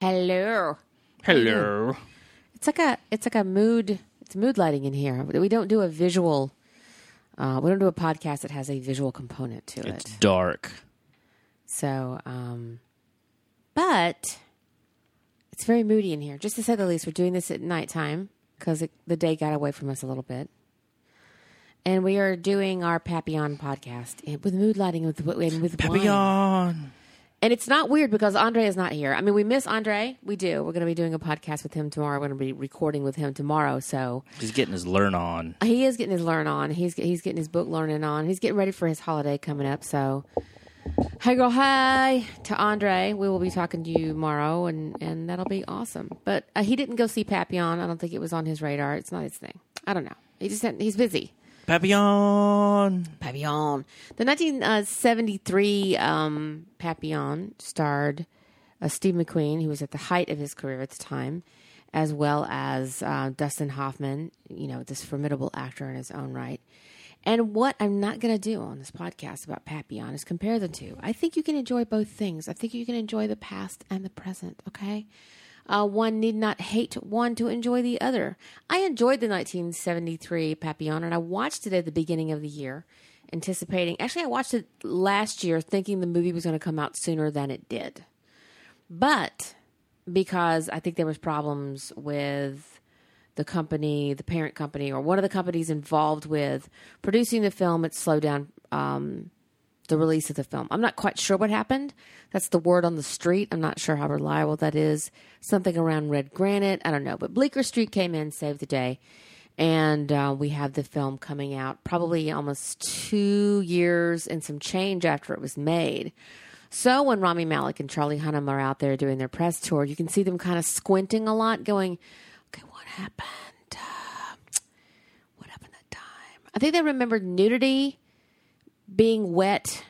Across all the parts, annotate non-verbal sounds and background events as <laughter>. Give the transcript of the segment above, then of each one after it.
Hello. Hello. <clears throat> It's like a it's like a mood it's mood lighting in here. We don't do a visual uh, we don't do a podcast that has a visual component to it. It's dark. So um but it's very moody in here. Just to say the least, we're doing this at nighttime because the day got away from us a little bit. And we are doing our Papillon podcast with mood lighting with and with wine. And it's not weird because Andre is not here. I mean, we miss Andre. We do. We're going to be doing a podcast with him tomorrow. We're going to be recording with him tomorrow. So He's getting his learn on. he is getting his learn on. He's he's getting his book learning on. He's getting ready for his holiday coming up. So, hey girl, hi to Andre. We will be talking to you tomorrow, and and that'll be awesome. But uh, he didn't go see Papillon. I don't think it was on his radar. It's not his thing. I don't know. He just he's busy. Papillon. Papillon. The 1973 um, Papillon starred uh, Steve McQueen, who was at the height of his career at the time, as well as uh, Dustin Hoffman, you know, this formidable actor in his own right. And what I'm not going to do on this podcast about Papillon is compare the two. I think you can enjoy both things. I think you can enjoy the past and the present, okay? Uh, one need not hate one to enjoy the other. I enjoyed the 1973 Papillon, and I watched it at the beginning of the year, anticipating. Actually, I watched it last year, thinking the movie was going to come out sooner than it did. But because I think there was problems with the company, the parent company, or one of the companies involved with producing the film, it slowed down um, the release of the film. I'm not quite sure what happened. That's the word on the street. I'm not sure how reliable that is. Something around red granite. I don't know. But Bleecker Street came in, saved the day. And uh, we have the film coming out probably almost two years and some change after it was made. So when Rami Malek and Charlie Hunnam are out there doing their press tour, you can see them kind of squinting a lot, going, okay, what happened? Uh, what happened that time? I think they remembered nudity being wet,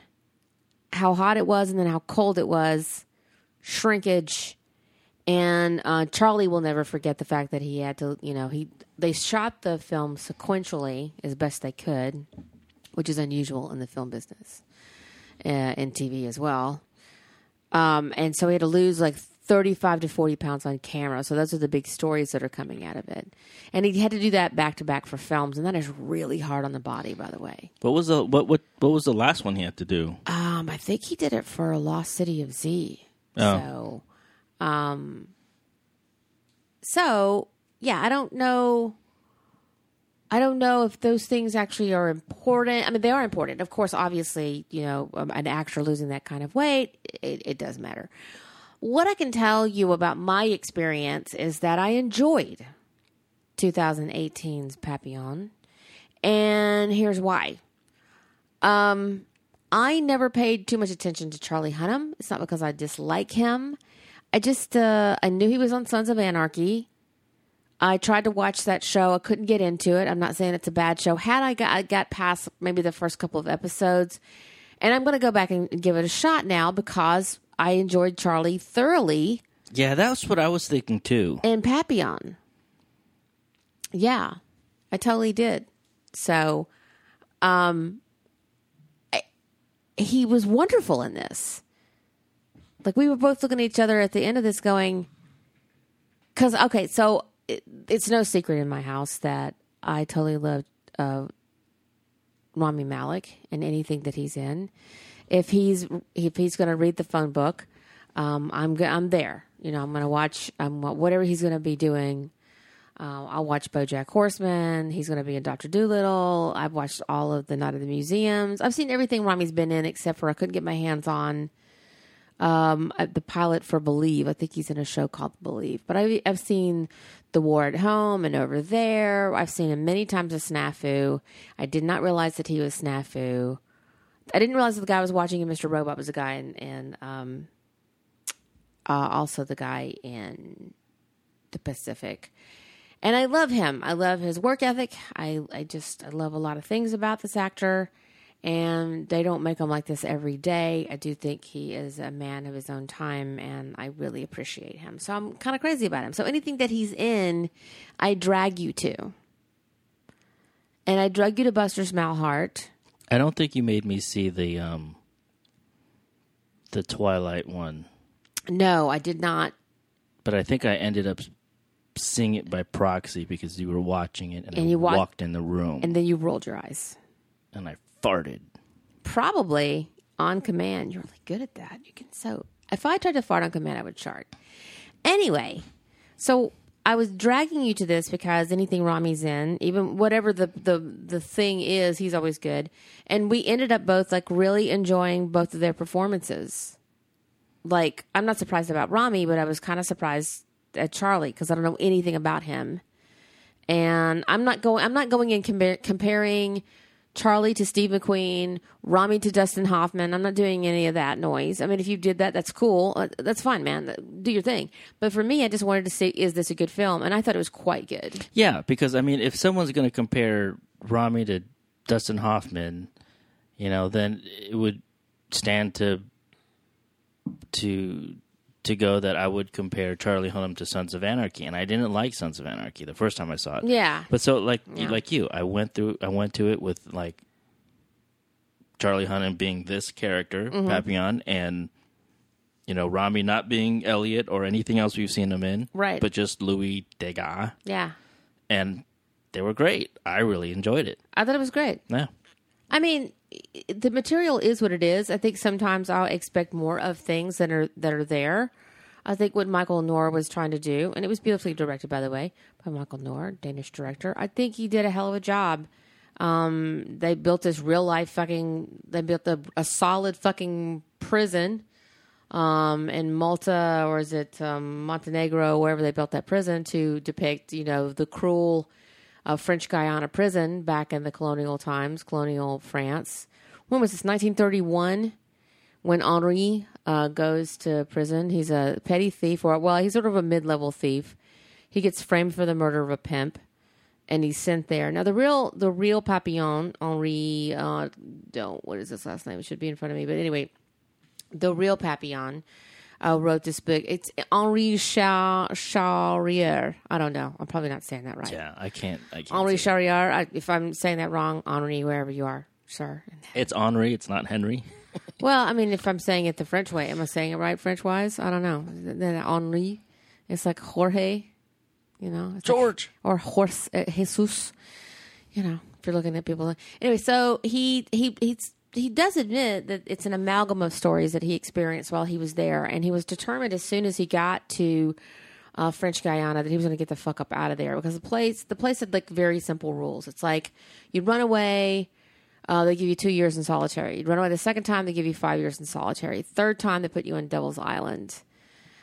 how hot it was, and then how cold it was, shrinkage, and uh, Charlie will never forget the fact that he had to, you know, he they shot the film sequentially as best they could, which is unusual in the film business, uh, and TV as well. Um, and so he had to lose like 35 to 40 pounds on camera. So those are the big stories that are coming out of it. And he had to do that back to back for films, and that is really hard on the body, by the way. What was the what what what was the last one he had to do? Um, I think he did it for Lost City of Z. Oh. So, um, so yeah, I don't know. I don't know if those things actually are important. I mean, they are important, of course. Obviously, you know, um, an actor losing that kind of weight, it, it does matter. What I can tell you about my experience is that I enjoyed 2018's Papillon, and here's why. Um, I never paid too much attention to Charlie Hunnam. It's not because I dislike him. I just uh, I knew he was on Sons of Anarchy. I tried to watch that show. I couldn't get into it. I'm not saying it's a bad show. Had I got I got past maybe the first couple of episodes, and I'm going to go back and give it a shot now because I enjoyed Charlie thoroughly Yeah, that's what I was thinking too. And Papillon. Yeah, I totally did. So, um, I, he was wonderful in this. Like we were both looking at each other at the end of this, going, "Because okay, so it, it's no secret in my house that I totally love uh, Rami Malek and anything that he's in. If he's if he's going to read the phone book, um, I'm I'm there. You know, I'm going to watch um, whatever he's going to be doing. Uh, I'll watch BoJack Horseman. He's going to be in Doctor Dolittle. I've watched all of the Night of the Museums. I've seen everything Rami's been in except for I couldn't get my hands on um, uh, the pilot for Believe. I think he's in a show called Believe. But I, I've seen The War at Home and Over There. I've seen him many times as Snafu. I did not realize that he was Snafu. I didn't realize that the guy I was watching in Mr. Robot was a guy in, in um, uh, also the guy in the Pacific. And I love him. I love his work ethic. I, I just I love a lot of things about this actor. And they don't make him like this every day. I do think he is a man of his own time, and I really appreciate him. So I'm kind of crazy about him. So anything that he's in, I drag you to. And I drug you to Buster's Mal Heart. I don't think you made me see the um the Twilight one. No, I did not. but I think I ended up seeing it by proxy because you were watching it and, And I you wa- walked in the room and, And then you rolled your eyes. And I farted. Probably on command. You're really good at that. You can so. If I tried to fart on command, I would chart. Anyway, so I was dragging you to this because anything Rami's in, even whatever the the the thing is, he's always good. And we ended up both like really enjoying both of their performances. Like I'm not surprised about Rami, but I was kind of surprised at Charlie because I don't know anything about him. And I'm not going. I'm not going in compar- comparing Charlie to Steve McQueen, Rami to Dustin Hoffman. I'm not doing any of that noise. I mean, if you did that, that's cool. Uh, That's fine, man. Do your thing. But for me, I just wanted to say, is this a good film? And I thought it was quite good. Yeah, because I mean, if someone's going to compare Rami to Dustin Hoffman, you know, then it would stand to to to go that I would compare Charlie Hunnam to Sons of Anarchy, and I didn't like Sons of Anarchy the first time I saw it. Yeah. But so like Yeah. like you, I went through I went to it with like Charlie Hunnam being this character, Mm-hmm. Papillon, and you know, Rami not being Elliot or anything else we've seen him in. Right. But just Louis Degas. Yeah. And they were great. I really enjoyed it. I thought it was great. Yeah. I mean, the material is what it is. I think sometimes I'll expect more of things that are that are there. I think what Michael Noer was trying to do, and it was beautifully directed, by the way, by Michael Noer, Danish director. I think he did a hell of a job. Um, they built this real life fucking. They built a, a solid fucking prison um, in Malta or is it um, Montenegro, wherever they built that prison to depict, you know, the cruel uh, French Guiana prison back in the colonial times, colonial France. When was this? 1931, when Henri uh, goes to prison. He's a petty thief, or well, he's sort of a mid-level thief. He gets framed for the murder of a pimp, and he's sent there. Now, the real, the real Papillon, Henri, uh, don't what is his last name? It should be in front of me, but anyway, the real Papillon uh, wrote this book. It's Henri Charrière. I don't know. I'm probably not saying that right. Yeah, I can't. I can't. Henri. Charrière. I, if I'm saying that wrong, Henri, wherever you are, sir. It's Henri. It's not Henry. <laughs> Well, I mean, if I'm saying it the French way, am I saying it right French wise? I don't know. Then Henri, it's like Jorge, you know, it's like- George. or Horse uh, Jesus. You know, if you're looking at people. Anyway, so he he he's. He does admit that it's an amalgam of stories that he experienced while he was there, and he was determined as soon as he got to uh, French Guiana that he was going to get the fuck up out of there because the place the place had like very simple rules. It's like you'd run away, uh, they give you two years in solitary. You'd run away the second time, they give you five years in solitary. Third time, they put you on Devil's Island.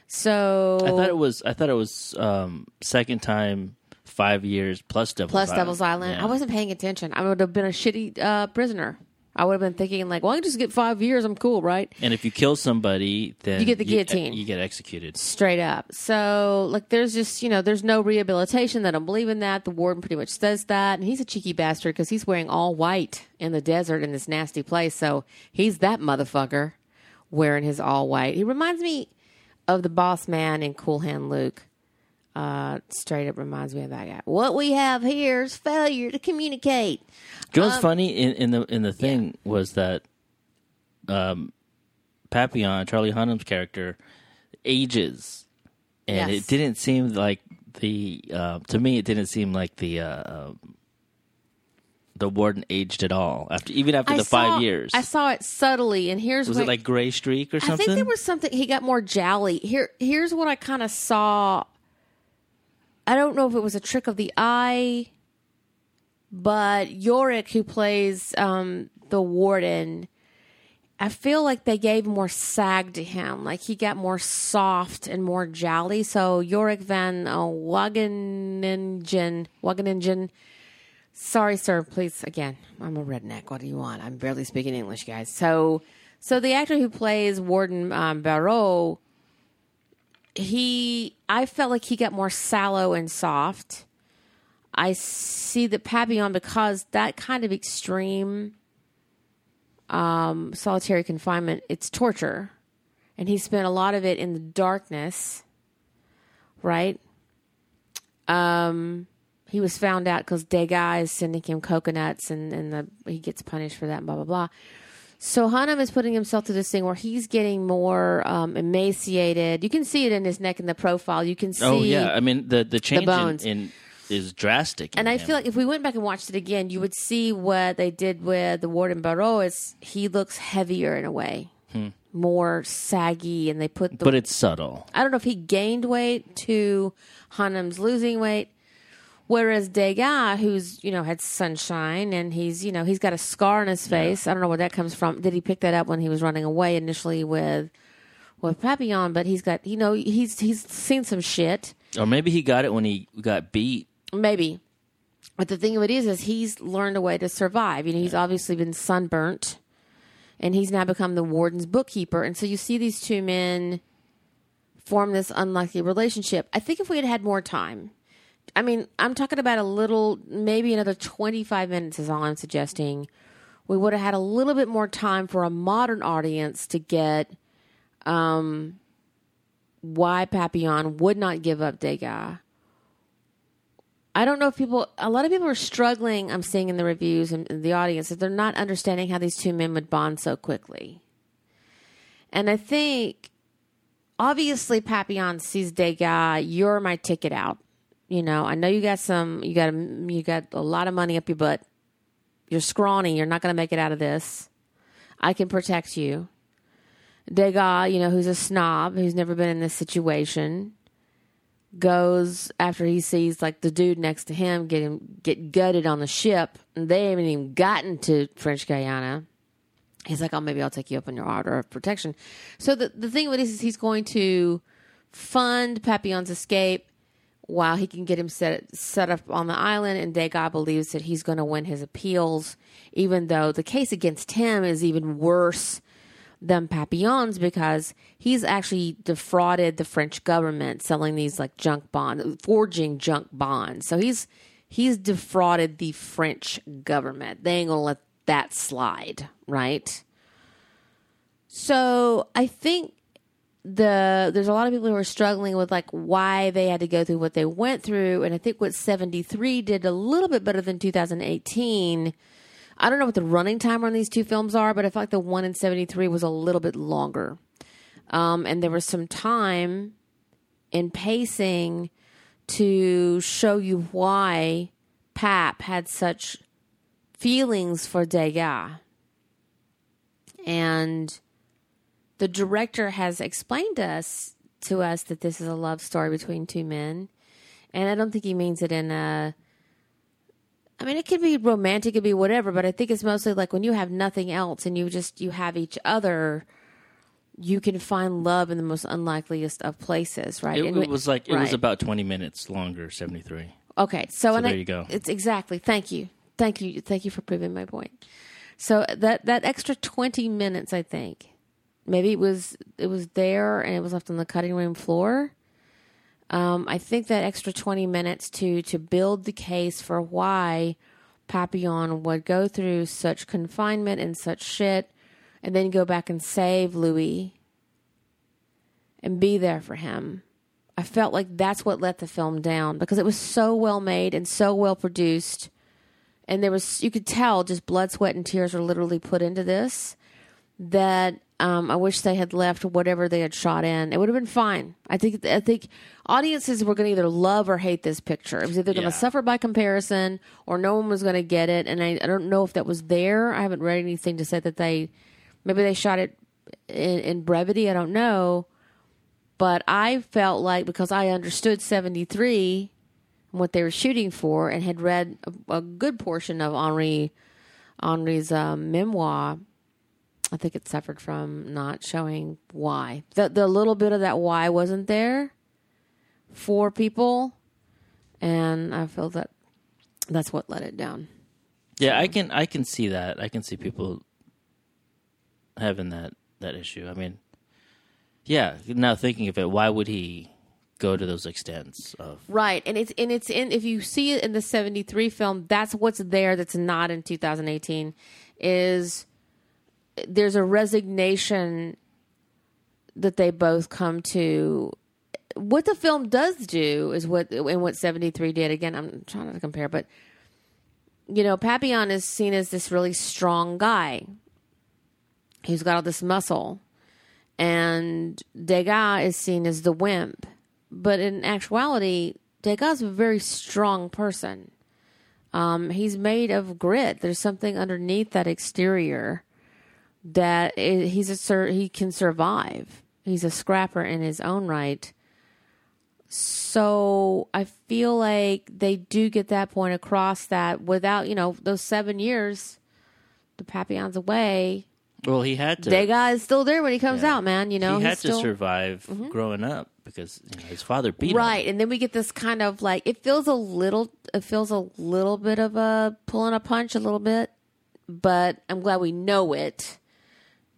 So I thought it was. I thought it was um, second time, five years plus Devil's plus Island. Devil's Island. Yeah. I wasn't paying attention. I would have been a shitty uh, prisoner. I would have been thinking like, well, I can just get five years. I'm cool, right? And if you kill somebody, then You get the guillotine. You, get executed. Straight up. So like, there's just you know, there's no rehabilitation. That I don't believe in that. The warden pretty much says that, and he's a cheeky bastard because he's wearing all white in the desert in this nasty place. So he's that motherfucker wearing his all white. He reminds me of the boss man in Cool Hand Luke. Uh, straight up reminds me of that guy. What we have here is failure to communicate. You know Um, what's funny in, in the in the thing was that um, Papillon, Charlie Hunnam's character, ages, and Yes. it didn't seem like the uh, to me it didn't seem like the uh, um the warden aged at all after even after the saw, five years. I saw it subtly, and here's was what, it like gray streak or something. I think there was something. He got more jowly. Here, here's what I kind of saw. I don't know if it was a trick of the eye, but Yorick, who plays um, the warden, I feel like they gave more sag to him. Like he got more soft and more jolly. So Yorick van uh, Wageningen, Wageningen. Sorry, sir. Please, again, I'm a redneck. What do you want? I'm barely speaking English, guys. So, so the actor who plays Warden um, Barreau, he, I felt like he got more sallow and soft. I see the Papillon because that kind of extreme um, solitary confinement, it's torture, and he spent a lot of it in the darkness. Right. Um, he was found out because Degas is sending him coconuts, and and the, he gets punished for that. And blah blah blah. So Hunnam is putting himself through this thing where he's getting more um, emaciated. You can see it in his neck in the profile. You can see. Oh yeah, I mean the the change in, bones. in is drastic. in And I him. feel like if we went back and watched it again, you would see what they did with the Warden Barreau. Is he looks heavier in a way, more saggy, and they put the. but it's subtle. I don't know if he gained weight to Hunnam's losing weight. Whereas Degas, who's you know had sunshine and he's you know he's got a scar on his face. I don't know where that comes from. Did he pick that up when he was running away initially with with Papillon? But he's got you know he's he's seen some shit. Or maybe he got it when he got beat. Maybe. But the thing of it is, is he's learned a way to survive. You know, he's obviously been sunburnt, and he's now become the warden's bookkeeper. And so you see these two men form this unlikely relationship. I think if we had had more time, I mean, I'm talking about a little, maybe another 25 minutes is all I'm suggesting. We would have had a little bit more time for a modern audience to get um, why Papillon would not give up Degas. I don't know if people, a lot of people are struggling, I'm seeing in the reviews and the audience, that they're not understanding how these two men would bond so quickly. And I think, obviously, Papillon sees Degas, you're my ticket out. You know, I know you got some, you got, a, you got a lot of money up your butt. You're scrawny, you're not going to make it out of this. I can protect you. Degas, you know, who's a snob, who's never been in this situation, goes after he sees like the dude next to him get him get gutted on the ship, and they haven't even gotten to French Guiana. He's like, "Oh, maybe I'll take you up on your order of protection." So the the thing with it is, is he's going to fund Papillon's escape while he can get him set set up on the island. And Degas believes that he's going to win his appeals, even though the case against him is even worse than Papillon's because he's actually defrauded the French government selling these like junk bonds, forging junk bonds. So he's he's defrauded the French government. They ain't gonna let that slide, right? So I think the there's a lot of people who are struggling with like why they had to go through what they went through, and I think what 73 did a little bit better than 2018 I don't know what the running time on these two films are, but I feel like the one in 73 was a little bit longer. Um, and there was some time in pacing to show you why Pap had such feelings for Degas. And the director has explained to us to us that this is a love story between two men. And I don't think he means it in a I mean, it could be romantic, it could be whatever, but I think it's mostly like when you have nothing else and you just you have each other, you can find love in the most unlikeliest of places, right? It, And it was like it was about twenty minutes longer. Seventy three. Okay, so, and there I, you go. It's exactly. Thank you, thank you, thank you for proving my point. So that that extra twenty minutes, I think, maybe it was it was there and it was left on the cutting room floor. Um, I think that extra twenty minutes to to build the case for why Papillon would go through such confinement and such shit, and then go back and save Louis and be there for him. I felt like that's what let the film down because it was so well made and so well produced. And there was, you could tell just blood, sweat, and tears were literally put into this. That um, I wish they had left whatever they had shot in. It would have been fine. I think. I think audiences were going to either love or hate this picture. It was either going Yeah. to suffer by comparison or no one was going to get it. And I, I don't know if that was there. I haven't read anything to say that they maybe they shot it in, in brevity. I don't know but I felt like because I understood 73 and what they were shooting for and had read a, a good portion of Henri Henri's um, memoir, I think it suffered from not showing why. The the little bit of that why wasn't there for people and I feel that that's what let it down. Yeah, I can I can see that. I can see people having that that issue. I mean, yeah. Now thinking of it, why would he go to those extents of? Right, and it's and it's in if you see it in the seventy three film, that's what's there that's not in two thousand eighteen. Is there's a resignation that they both come to. What the film does do is what and what seventy three did. Again, I'm trying to compare, but you know, Papillon is seen as this really strong guy. who's got all this muscle, and Degas is seen as the wimp. But in actuality, Degas is a very strong person. Um, he's made of grit. There's something underneath that exterior that i he's a sur- he can survive. He's a scrapper in his own right. So I feel like they do get that point across that without you know those seven years, the Papillon's away. Well, he had to. Degas is still there when he comes Yeah. out, man. You know he had still, Mm-hmm. to survive growing up because you know, his father beat him. Right, and then we get this kind of like it feels a little it feels a little bit of a pulling a punch a little bit, but I'm glad we know it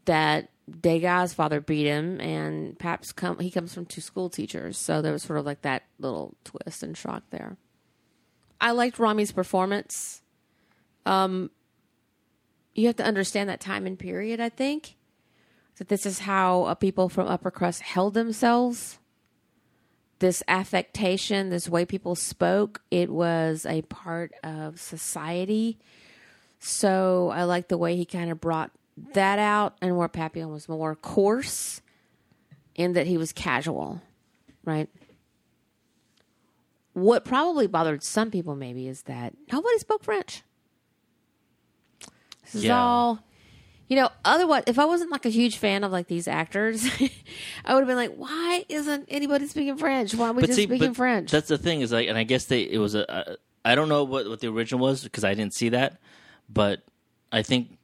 that Degas' father beat him and Paps come he comes from two school teachers, so there was sort of like that little twist and shock there. I liked Rami's performance. Um you have to understand that time and period, I think. That this is how uh, people from upper crust held themselves this affectation, this way people spoke, it was a part of society. So I like the way he kind of brought that out, and where Papillon was more coarse, in that he was casual, right? What probably bothered some people maybe is that nobody spoke French. This is Yeah. all you know, otherwise, if I wasn't like a huge fan of like these actors, <laughs> I would have been like, why isn't anybody speaking French? Why are we just speaking French? That's the thing is like, and I guess they it was a. I don't know what what the original was because I didn't see that, but I think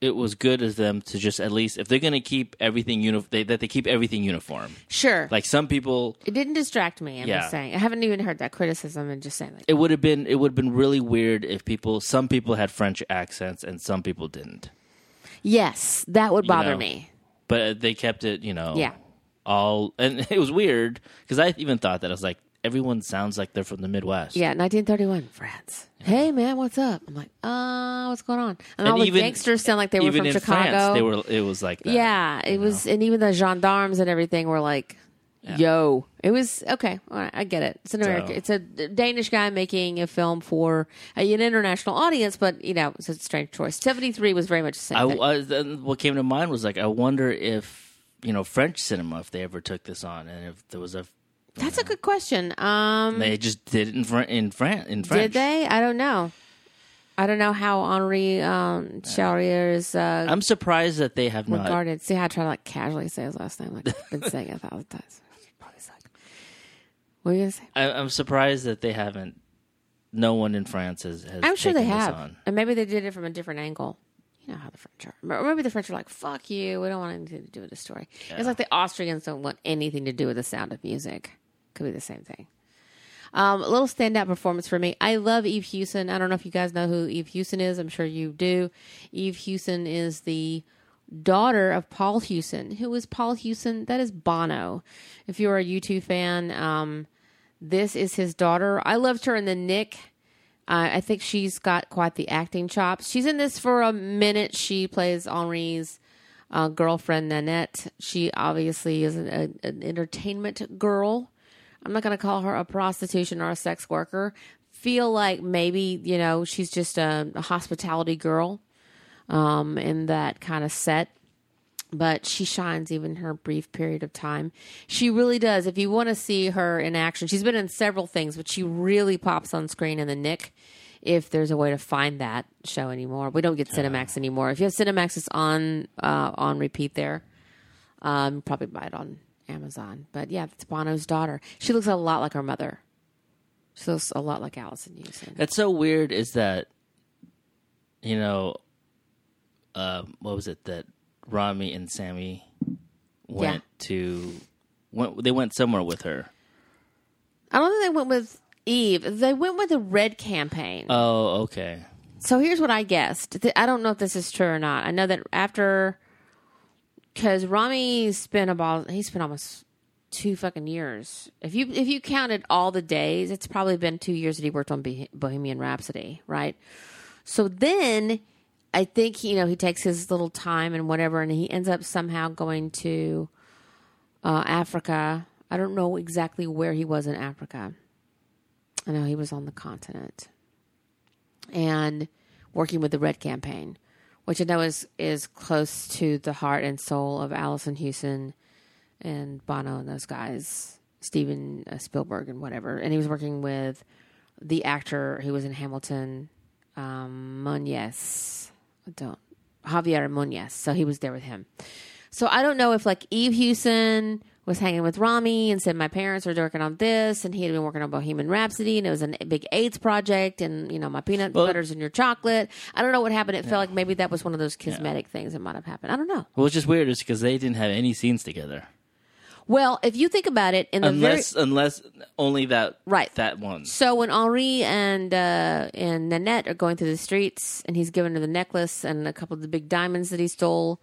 it was good as them to just at least if they're going to keep everything uni- they, that they keep everything uniform. sure. Like some people, it didn't distract me. I'm Yeah. just saying. I haven't even heard that criticism and just saying like, it would have been it would have been really weird if people some people had French accents and some people didn't. yes, that would bother know. me. But they kept it, you know, Yeah. all and <laughs> it was weird because I even thought that I was like everyone sounds like they're from the Midwest. Yeah, 1931, France. Hey man, what's up? I'm like, uh, what's going on? And, all the gangsters sound like they were even from in Chicago. France, they were. It was like that. yeah, it was, and even the gendarmes and everything were like, "Yo," it was okay. All right, I get it. It's an American. It's a Danish guy making a film for an international audience, but you know, it's a strange choice. 73 was very much the same. I. I what came to mind was like I wonder if you know French cinema if they ever took this on and if there was a That's a good question. Um, they just did it in Fran- in Fran- in French. did they? I don't know. I don't know how Henri um, Charrière is uh, I'm surprised that they have not. regarded. See how I try to like casually say his last name, like I've been saying it a thousand times. Probably suck. What are you gonna say? I, I'm surprised that they haven't. No one in France has. has I'm sure they taken this have, on. and maybe they did it from a different angle. You know how the French are, or maybe the French are like, "Fuck you, we don't want anything to do with the story." It's like the Austrians don't want anything to do with the sound of music. Could be the same thing. Um, a little standout performance for me. I love Eve Hewson. I don't know if you guys know who Eve Hewson is. I'm sure you do. Eve Hewson is the daughter of Paul Hewson. Who is Paul Hewson? That is Bono. If you're a U2 fan, um, this is his daughter. I loved her in the Knick. Uh, I think she's got quite the acting chops. She's in this for a minute. She plays Henri's uh, girlfriend, Nanette. She obviously is an, a, an entertainment girl. I'm not going to call her a prostitution or a sex worker. Feel like maybe, you know, she's just a, a hospitality girl um, in that kind of set but she shines even her brief period of time. She really does. If you want to see her in action, she's been in several things, but she really pops on screen in the Knick. If there's a way to find that show anymore, we don't get Cinemax anymore. If you have Cinemax, it's on uh, on repeat there. Um, probably buy it on Amazon. But yeah, it's Bono's daughter. She looks a lot like her mother. She looks a lot like Allison Hewson. That's so weird. Is that you know, uh, what was it that Rami and Sammy went Yeah. to? Went they went somewhere with her? I don't think they went with Eve. They went with the Red campaign. Oh, okay. So here's what I guessed. I don't know if this is true or not. I know that after, because Rami spent about he spent almost two fucking years. If you if you counted all the days, it's probably been two years that he worked on Bohemian Rhapsody, right? So then I think you know he takes his little time and whatever, and he ends up somehow going to uh, Africa. I don't know exactly where he was in Africa. I know he was on the continent and working with the Red Campaign, which I know is is close to the heart and soul of Allison Hewson and Bono and those guys, Steven uh, Spielberg and whatever. And he was working with the actor who was in Hamilton, um. I don't Javier Muñoz. So he was there with him. So I don't know if like Eve Hewson was hanging with Rami and said my parents are working on this, and he had been working on Bohemian Rhapsody, and it was a big AIDS project, and you know my peanut Well- butters in your chocolate. I don't know what happened. It felt like maybe that was one of those cosmetic things that might have happened. I don't know. Well, it's just weird, is because they didn't have any scenes together, Well, if you think about it, in the very unless unless only that Right. that one. So when Henri and uh, and Nanette are going through the streets, and he's giving her the necklace and a couple of the big diamonds that he stole,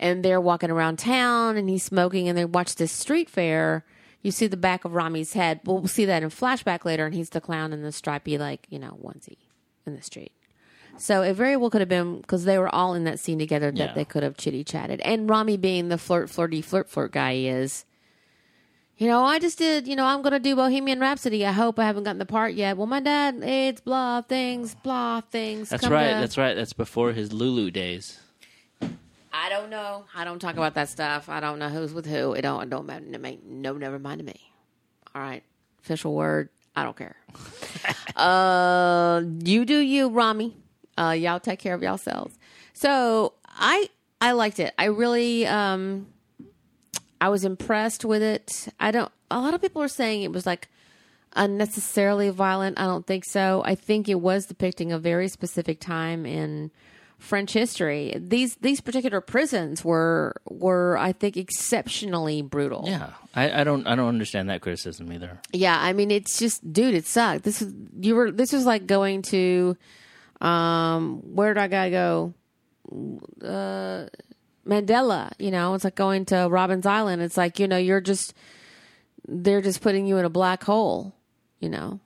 and they're walking around town, and he's smoking, and they watch this street fair. You see the back of Rami's head. We'll see that in flashback later, and he's the clown in the stripy, like you know, onesie in the street. So it very well could have been because they were all in that scene together that Yeah. they could have chitty chatted. And Rami being the flirt, flirty, flirt, flirt guy he is, you know, I just did, you know, I'm going to do Bohemian Rhapsody. I hope I haven't gotten the part yet. Well, my dad, it's blah, things, blah, things. That's come right. to- That's right. That's before his Lulu days. I don't know. I don't talk about that stuff. I don't know who's with who. It don't, it don't matter to me. No, never mind to me. All right. Official word. I don't care. <laughs> uh, you do you, Rami. Uh, y'all take care of y'all yourselves. So I, I liked it. I really, um, I was impressed with it. I don't. A lot of people are saying it was like unnecessarily violent. I don't think so. I think it was depicting a very specific time in French history. These these particular prisons were were I think exceptionally brutal. Yeah, I, I don't I don't understand that criticism either. Yeah, I mean it's just dude, it sucked. This is you were this was like going to um where did I gotta go? Uh Mandela, you know, it's like going to Robin's Island. It's like, you know, you're just they're just putting you in a black hole, you know.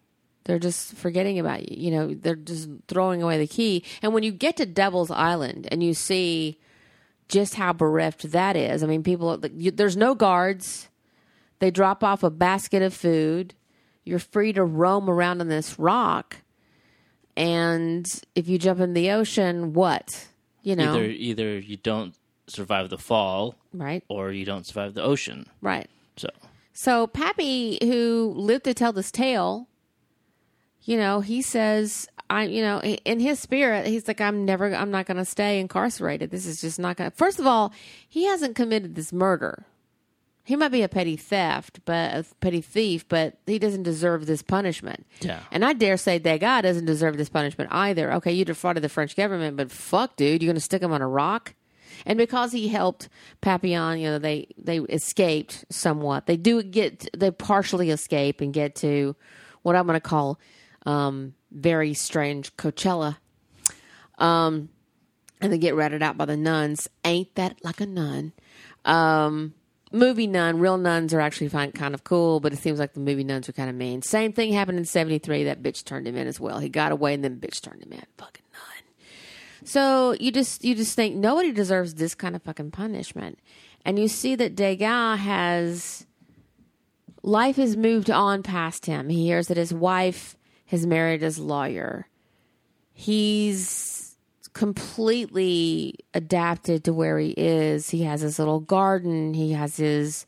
They're just forgetting about you. You know, they're just throwing away the key. And when you get to Devil's Island and you see just how bereft that is, I mean, people, you, there's no guards. They drop off a basket of food. You're free to roam around on this rock. And if you jump in the ocean, what? You know, Either either you don't survive the fall right? or you don't survive the ocean. Right. So So Pappy, who lived to tell this tale, you know, he says, I, you know, in his spirit, he's like, I'm never, I'm not going to stay incarcerated. This is just not going to. First of all, he hasn't committed this murder. He might be a petty theft, but a petty thief, but he doesn't deserve this punishment. Yeah. And I dare say Degas doesn't deserve this punishment either. Okay, you defrauded the French government, but fuck, dude, you're going to stick him on a rock? And because he helped Papillon, you know, they they escaped somewhat. They do get they partially escape and get to what I'm going to call um, very strange Coachella. Um, and they get ratted out by the nuns. Ain't that like a nun? Um, movie nun, real nuns are actually find kind of cool, but it seems like the movie nuns are kind of mean. Same thing happened in '73. That bitch turned him in as well. He got away, and then bitch turned him in. Fucking nun. So you just you just think nobody deserves this kind of fucking punishment, and you see that Degas has life has moved on past him. He hears that his wife has married his lawyer. He's completely adapted to where he is. He has his little garden. He has his,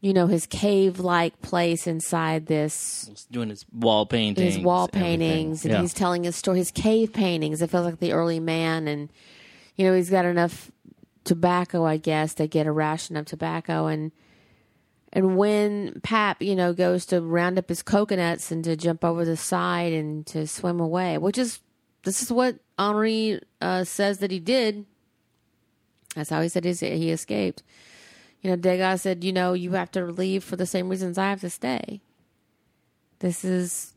you know, his cave like place inside this he's doing his wall paintings, his wall everything. paintings and Yeah. he's telling his story his cave paintings it feels like the early man and you know he's got enough tobacco i guess they get a ration of tobacco and and when pap you know goes to round up his coconuts and to jump over the side and to swim away which is this is what henri uh, says that he did that's how he said he escaped you know degas said you know you have to leave for the same reasons i have to stay this is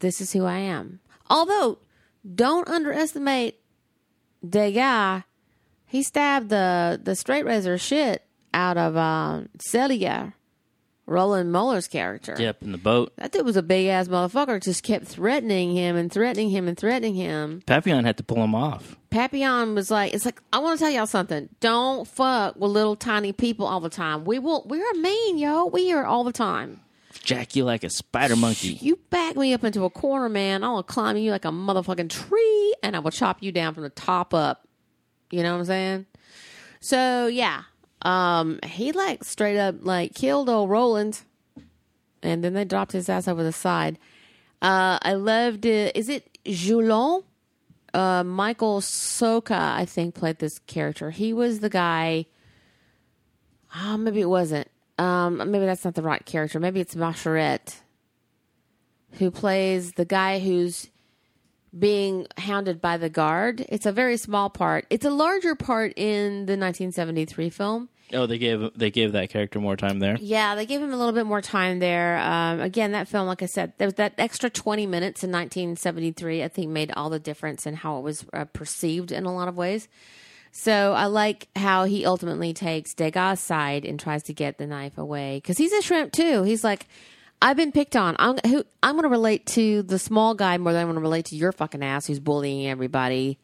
this is who I am. Although, don't underestimate Degas. He stabbed the the straight razor shit out of um, Celier, Roland Møller's character. Yep, in the boat. That dude was a big ass motherfucker. Just kept threatening him and threatening him and threatening him. Papillon had to pull him off. Papillon was like, "It's like I want to tell y'all something. Don't fuck with little tiny people all the time. We will. We are mean, yo. We are all the time. jack you like a spider monkey. You back me up into a corner, man. I'll climb you like a motherfucking tree and I will chop you down from the top up. You know what I'm saying? So yeah. Um he like straight up like killed old Roland and then they dropped his ass over the side. Uh I loved it. Is it Joulon? Uh Michael Socha, I think, played this character. He was the guy Oh, maybe it wasn't. Um, maybe that's not the right character. Maybe it's Maturette, who plays the guy who's being hounded by the guard. It's a very small part. It's a larger part in the 1973 film. Oh, they gave they gave that character more time there. Yeah, they gave him a little bit more time there. Um, again, that film, like I said, there was that extra 20 minutes in 1973. I think made all the difference in how it was uh, perceived in a lot of ways. So I like how he ultimately takes Degas' side and tries to get the knife away because he's a shrimp too. He's like, I've been picked on. I'm who I'm going to relate to the small guy more than I'm going to relate to your fucking ass who's bullying everybody.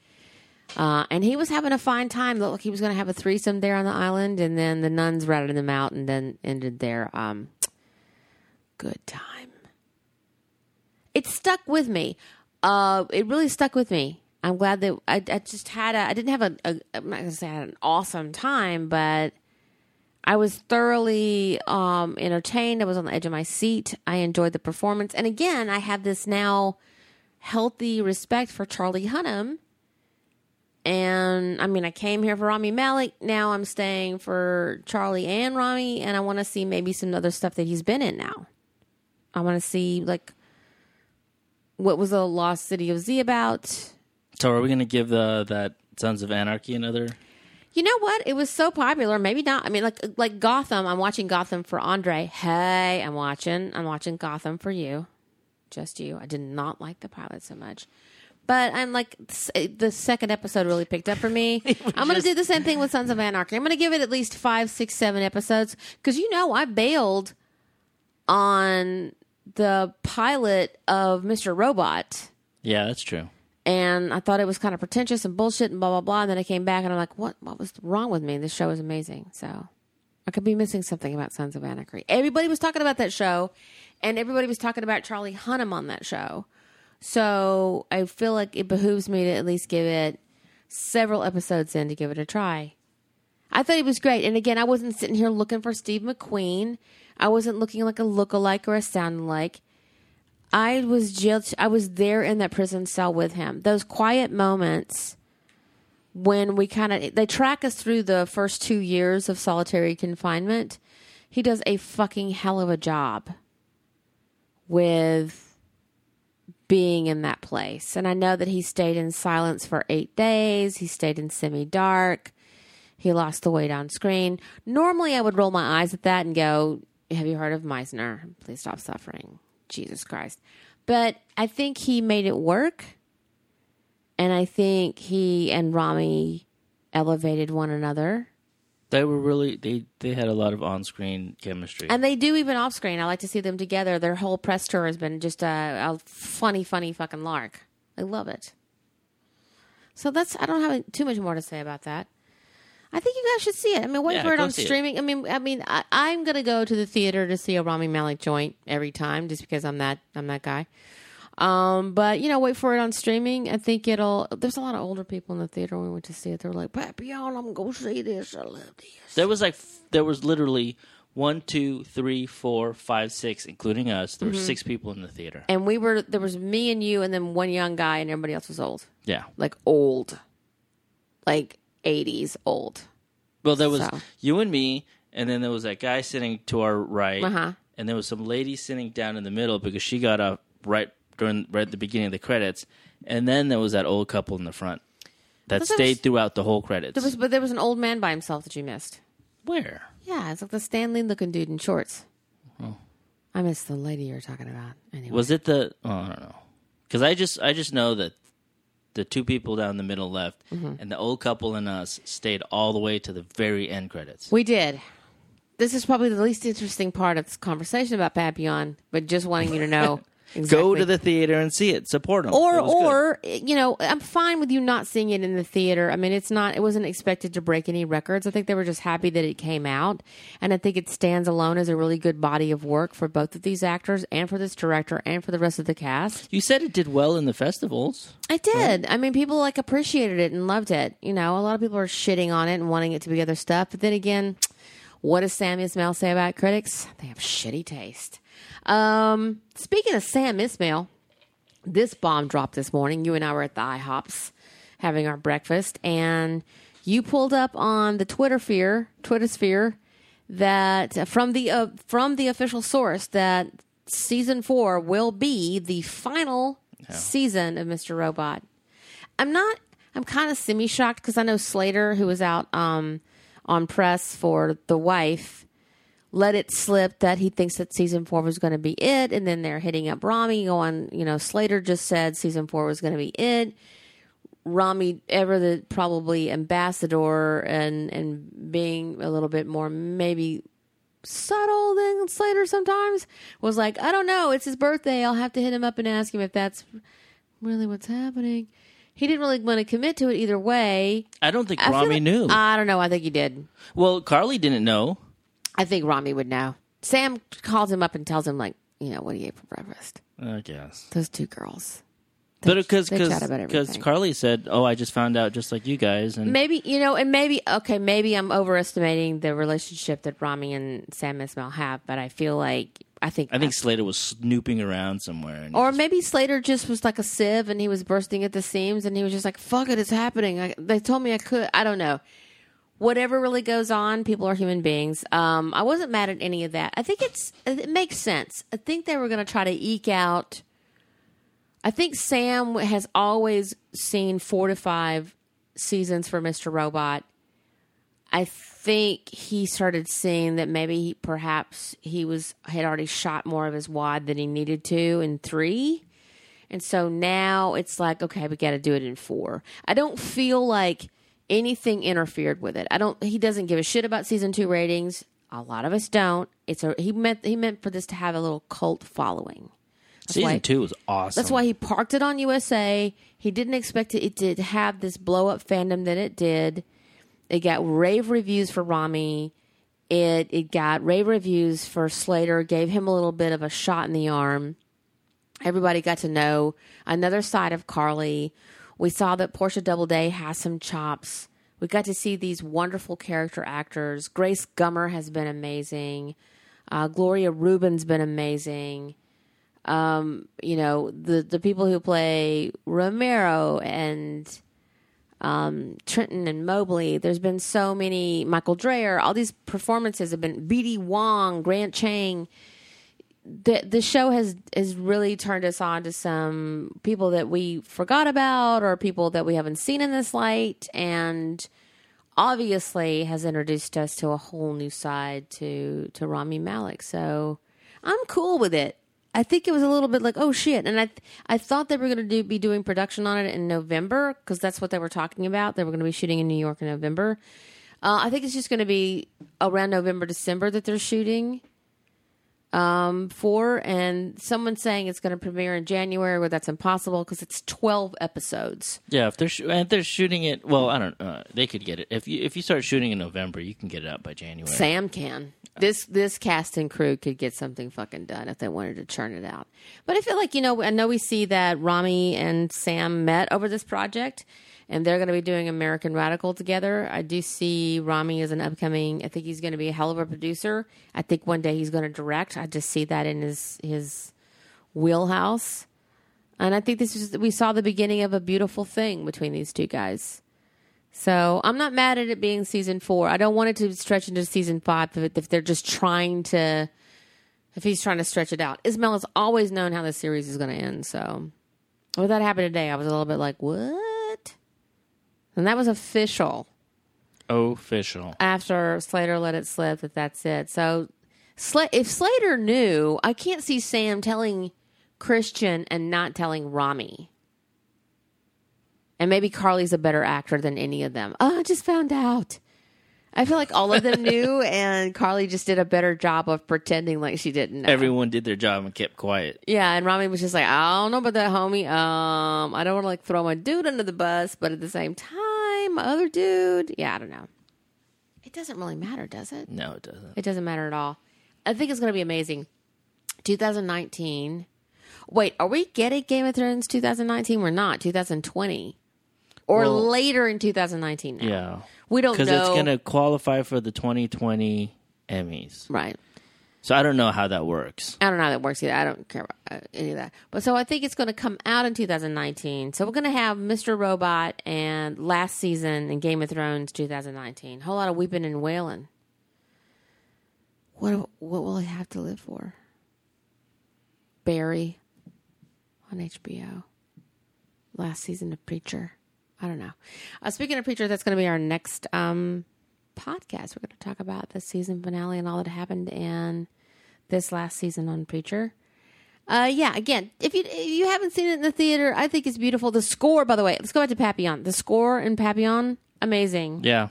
Uh, and he was having a fine time. Looked like he was going to have a threesome there on the island, and then the nuns ratted him out, and then ended their um, good time. It stuck with me. Uh, it really stuck with me. I'm glad that I, I just had a. I didn't have a. a I'm not going to say I had an awesome time, but I was thoroughly um, entertained. I was on the edge of my seat. I enjoyed the performance, and again, I have this now healthy respect for Charlie Hunnam. And I mean, I came here for Rami Malek. Now I'm staying for Charlie and Rami, and I want to see maybe some other stuff that he's been in now. I want to see like what was the Lost City of Z about. So are we going to give the that Sons of Anarchy another? You know what? It was so popular. Maybe not. I mean, like like Gotham. I'm watching Gotham for Andre. Hey, I'm watching. I'm watching Gotham for you, just you. I did not like the pilot so much, but I'm like the second episode really picked up for me. <laughs> I'm going to do the same thing with Sons of Anarchy. I'm going to give it at least five, six, seven episodes because you know I bailed on the pilot of Mr. Robot Yeah, that's true. And I thought it was kind of pretentious and bullshit and blah blah blah. And then I came back and I'm like, what what was wrong with me? This show is amazing. So I could be missing something about Sons of Anarchy. Everybody was talking about that show, and everybody was talking about Charlie Hunnam on that show. So I feel like it behooves me to at least give it several episodes in to give it a try. I thought it was great. And again, I wasn't sitting here looking for Steve McQueen. I wasn't looking like a look-alike or a sound-alike. I was just I was there in that prison cell with him. Those quiet moments when we kind of they track us through the first 2 years of solitary confinement. He does a fucking hell of a job with being in that place. And I know that he stayed in silence for 8 days. He stayed in semi-dark. He lost the weight on screen. Normally I would roll my eyes at that and go, "Have you heard of Meisner? Please stop suffering." Jesus Christ. But I think he made it work. And I think he and Rami elevated one another. They were really they they had a lot of on screen chemistry. And they do even off screen. I like to see them together. Their whole press tour has been just a, a funny, funny fucking lark. I love it. So that's, I don't have too much more to say about that. I think you guys should see it. I mean, wait Yeah, for it on see it. streaming. I mean, I mean, I, I'm gonna go to the theater to see a Rami Malek joint every time, just because I'm that I'm that guy. Um, but you know, wait for it on streaming. I think it'll. There's a lot of older people in the theater when we went to see it. They were like, "Papillon, I'm gonna go see this. I love this." there was like there was literally one, two, three, four, five, six, including us. There were six people in the theater. And we were there was me and you, and then one young guy, and everybody else was old, Yeah. like old, like 80s old. Well, there was So. you and me, and then there was that guy sitting to our right, Uh-huh. and there was some lady sitting down in the middle because she got up right during right at the beginning of the credits, and then there was that old couple in the front that But stayed was- throughout the whole credits. There was, but there was an old man by himself that you missed. Where? Yeah, it's like the Stanley looking dude in shorts. I missed the lady you were talking about. Anyway, Was it the? Oh, I don't know. Because I just I just know that the two people down the middle left, Mm-hmm. and the old couple and us stayed all the way to the very end credits. we did. This is probably the least interesting part of this conversation about Papillon, but just wanting you to know <laughs> Go to the theater and see it. Support them. or or you know i'm fine with you not seeing it in the theater. I mean it's not it wasn't expected to break any records. I think they were just happy that it came out. And i think it stands alone as a really good body of work for both of these actors and for this director and for the rest of the cast. You said it did well in the festivals. i did. I mean people like appreciated it and loved it. You know a lot of people are shitting on it and wanting it to be other stuff. But then again what does Sam Esmail say about critics? They have shitty taste um, speaking of Sam Esmail this bomb dropped this morning. You and I were at the IHOPs having our breakfast, and you pulled up on the Twitter sphere, Twitter sphere, that uh, from the uh, from the official source that season four will be the final season of Mr. Robot. I'm not. I'm kind of semi shocked because I know Slater, who was out um, on press for The Wife, let it slip that he thinks that season four was going to be it, and then they're hitting up Rami, going, you know, Slater just said season four was going to be it. Rami, ever the probably ambassador and and being a little bit more maybe subtle than Slater sometimes, was like, I don't know, it's his birthday. I'll have to hit him up and ask him if that's really what's happening. He didn't really want to commit to it either way. I don't think I Rami like- knew. I don't know. I think he did. well, Carly didn't know. I think Rami would know. Sam calls him up and tells him, like, you know, what he ate for breakfast. I guess. Those two girls. But uh, because they chat about because everything. Carly said, "Oh, I just found out just like you guys," and Maybe, you know, and maybe, okay, maybe I'm overestimating the relationship that Rami and Sam Esmail have, but I feel like, I think, I think Slater was snooping around somewhere. And or maybe Slater just was like a sieve and he was bursting at the seams and he was just like, fuck it, it's happening. I, they told me I could. I don't know. Whatever really goes on, people are human beings. Um, I wasn't mad at any of that. I think it's it makes sense. I think they were going to try to eke out. I think Sam has always seen four to five seasons for Mr. Robot. I think he started seeing that maybe he, perhaps he was had already shot more of his wad than he needed to in three. And so now it's like, okay, we got to do it in four. I don't feel like anything interfered with it. I don't. He doesn't give a shit about season two ratings. A lot of us don't. It's a he meant he meant for this to have a little cult following. season why- two was awesome. That's why he parked it on USA. He didn't expect it, it to have this blow up fandom that it did. It got rave reviews for Rami. It it got rave reviews for Slater. Gave him a little bit of a shot in the arm. Everybody got to know another side of Carly. We saw that Portia Doubleday has some chops. We got to see these wonderful character actors. Grace Gummer has been amazing. Uh, Gloria Reuben's been amazing you know the the people who play Romero and um, Trenton and Mobley. There's been so many Michael Drayer. All these performances have been B.D. Wong, Grant Chang. The the show has has really turned us on to some people that we forgot about or people that we haven't seen in this light and obviously has introduced us to a whole new side to to Rami Malek. So I'm cool with it. I think it was a little bit like, oh shit, and I I thought they were going to do be doing production on it in November because that's what they were talking about. They were going to be shooting in New York in November. Uh, I think it's just going to be around November December that they're shooting um, for, and someone's saying it's going to premiere in January, where that's impossible because it's 12 episodes. yeah, if they're sh- and if they're shooting it, well, I don't. Uh, they could get it if you if you start shooting in November, you can get it out by January. Sam can. This this cast and crew could get something fucking done if they wanted to churn it out. But I feel like you know I know we see that Rami and Sam met over this project, and they're going to be doing American Radical together. I do see Rami as an upcoming. I think he's going to be a hell of a producer. I think one day he's going to direct. I just see that in his his wheelhouse. And I think this is we saw the beginning of a beautiful thing between these two guys. So I'm not mad at it being season four. I don't want it to stretch into season five if, if they're just trying to, if he's trying to stretch it out. Esmail has always known how the series is going to end. So when that happened today, I was a little bit like, what? And that was official Official. after Slater let it slip that that's it. So Sla- if Slater knew, I can't see Sam telling Christian and not telling Rami. And maybe Carly's a better actor than any of them. Oh, I just found out. I feel like all of them <laughs> knew, and Carly just did a better job of pretending like she didn't know. Everyone did their job and kept quiet. Yeah, and Rami was just like, I don't know about that, homie. Um, I don't want to like throw my dude under the bus, but at the same time, my other dude, yeah, I don't know. It doesn't really matter, does it? No, it doesn't. It doesn't matter at all. I think it's going to be amazing. 2019. Wait, are we getting Game of Thrones 2019? We're not. 2020. Or Well- later in 2019 now. Yeah. We don't know. Because it's going to qualify for the 2020 Emmys. Right. So I don't know how that works. I don't know how that works either. I don't care about uh, any of that. But so I think it's going to come out in 2019. So we're going to have Mr. Robot and last season in Game of Thrones 2019. Whole lot of weeping and wailing. What what will I have to live for? Barry on HBO. Last season of Preacher. I don't know. Uh, speaking of Preacher, that's going to be our next um, podcast. We're going to talk about the season finale and all that happened and this last season on Preacher. Uh, yeah, again, if you if you haven't seen it in the theater, I think it's beautiful. The score, by the way, let's go back to Papillon. The score in Papillon, amazing. Yeah.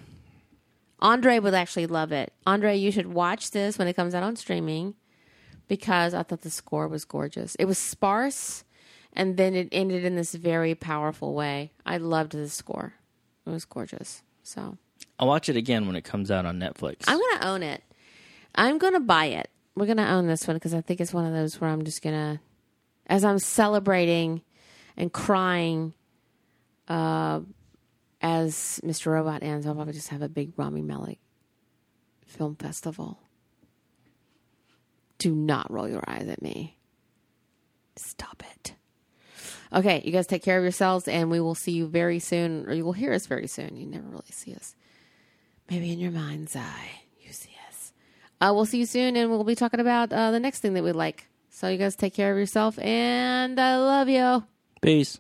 Andre would actually love it. Andre, you should watch this when it comes out on streaming because I thought the score was gorgeous. It was sparse and then it ended in this very powerful way. I loved the score. It was gorgeous. So I'll watch it again when it comes out on Netflix. I'm to own it. I'm going to buy it. We're to own this one because I think it's one of those where I'm just to, as I'm celebrating and crying uh, as Mr. Robot ends, I'll probably just have a big Rami Malek film festival. Do not roll your eyes at me. Stop it. Okay, you guys take care of yourselves, and we will see you very soon, or you will hear us very soon. You never really see us. Maybe in your mind's eye. Uh, we'll see you soon, and we'll be talking about uh, the next thing that we like. So you guys take care of yourself, and I love you. Peace.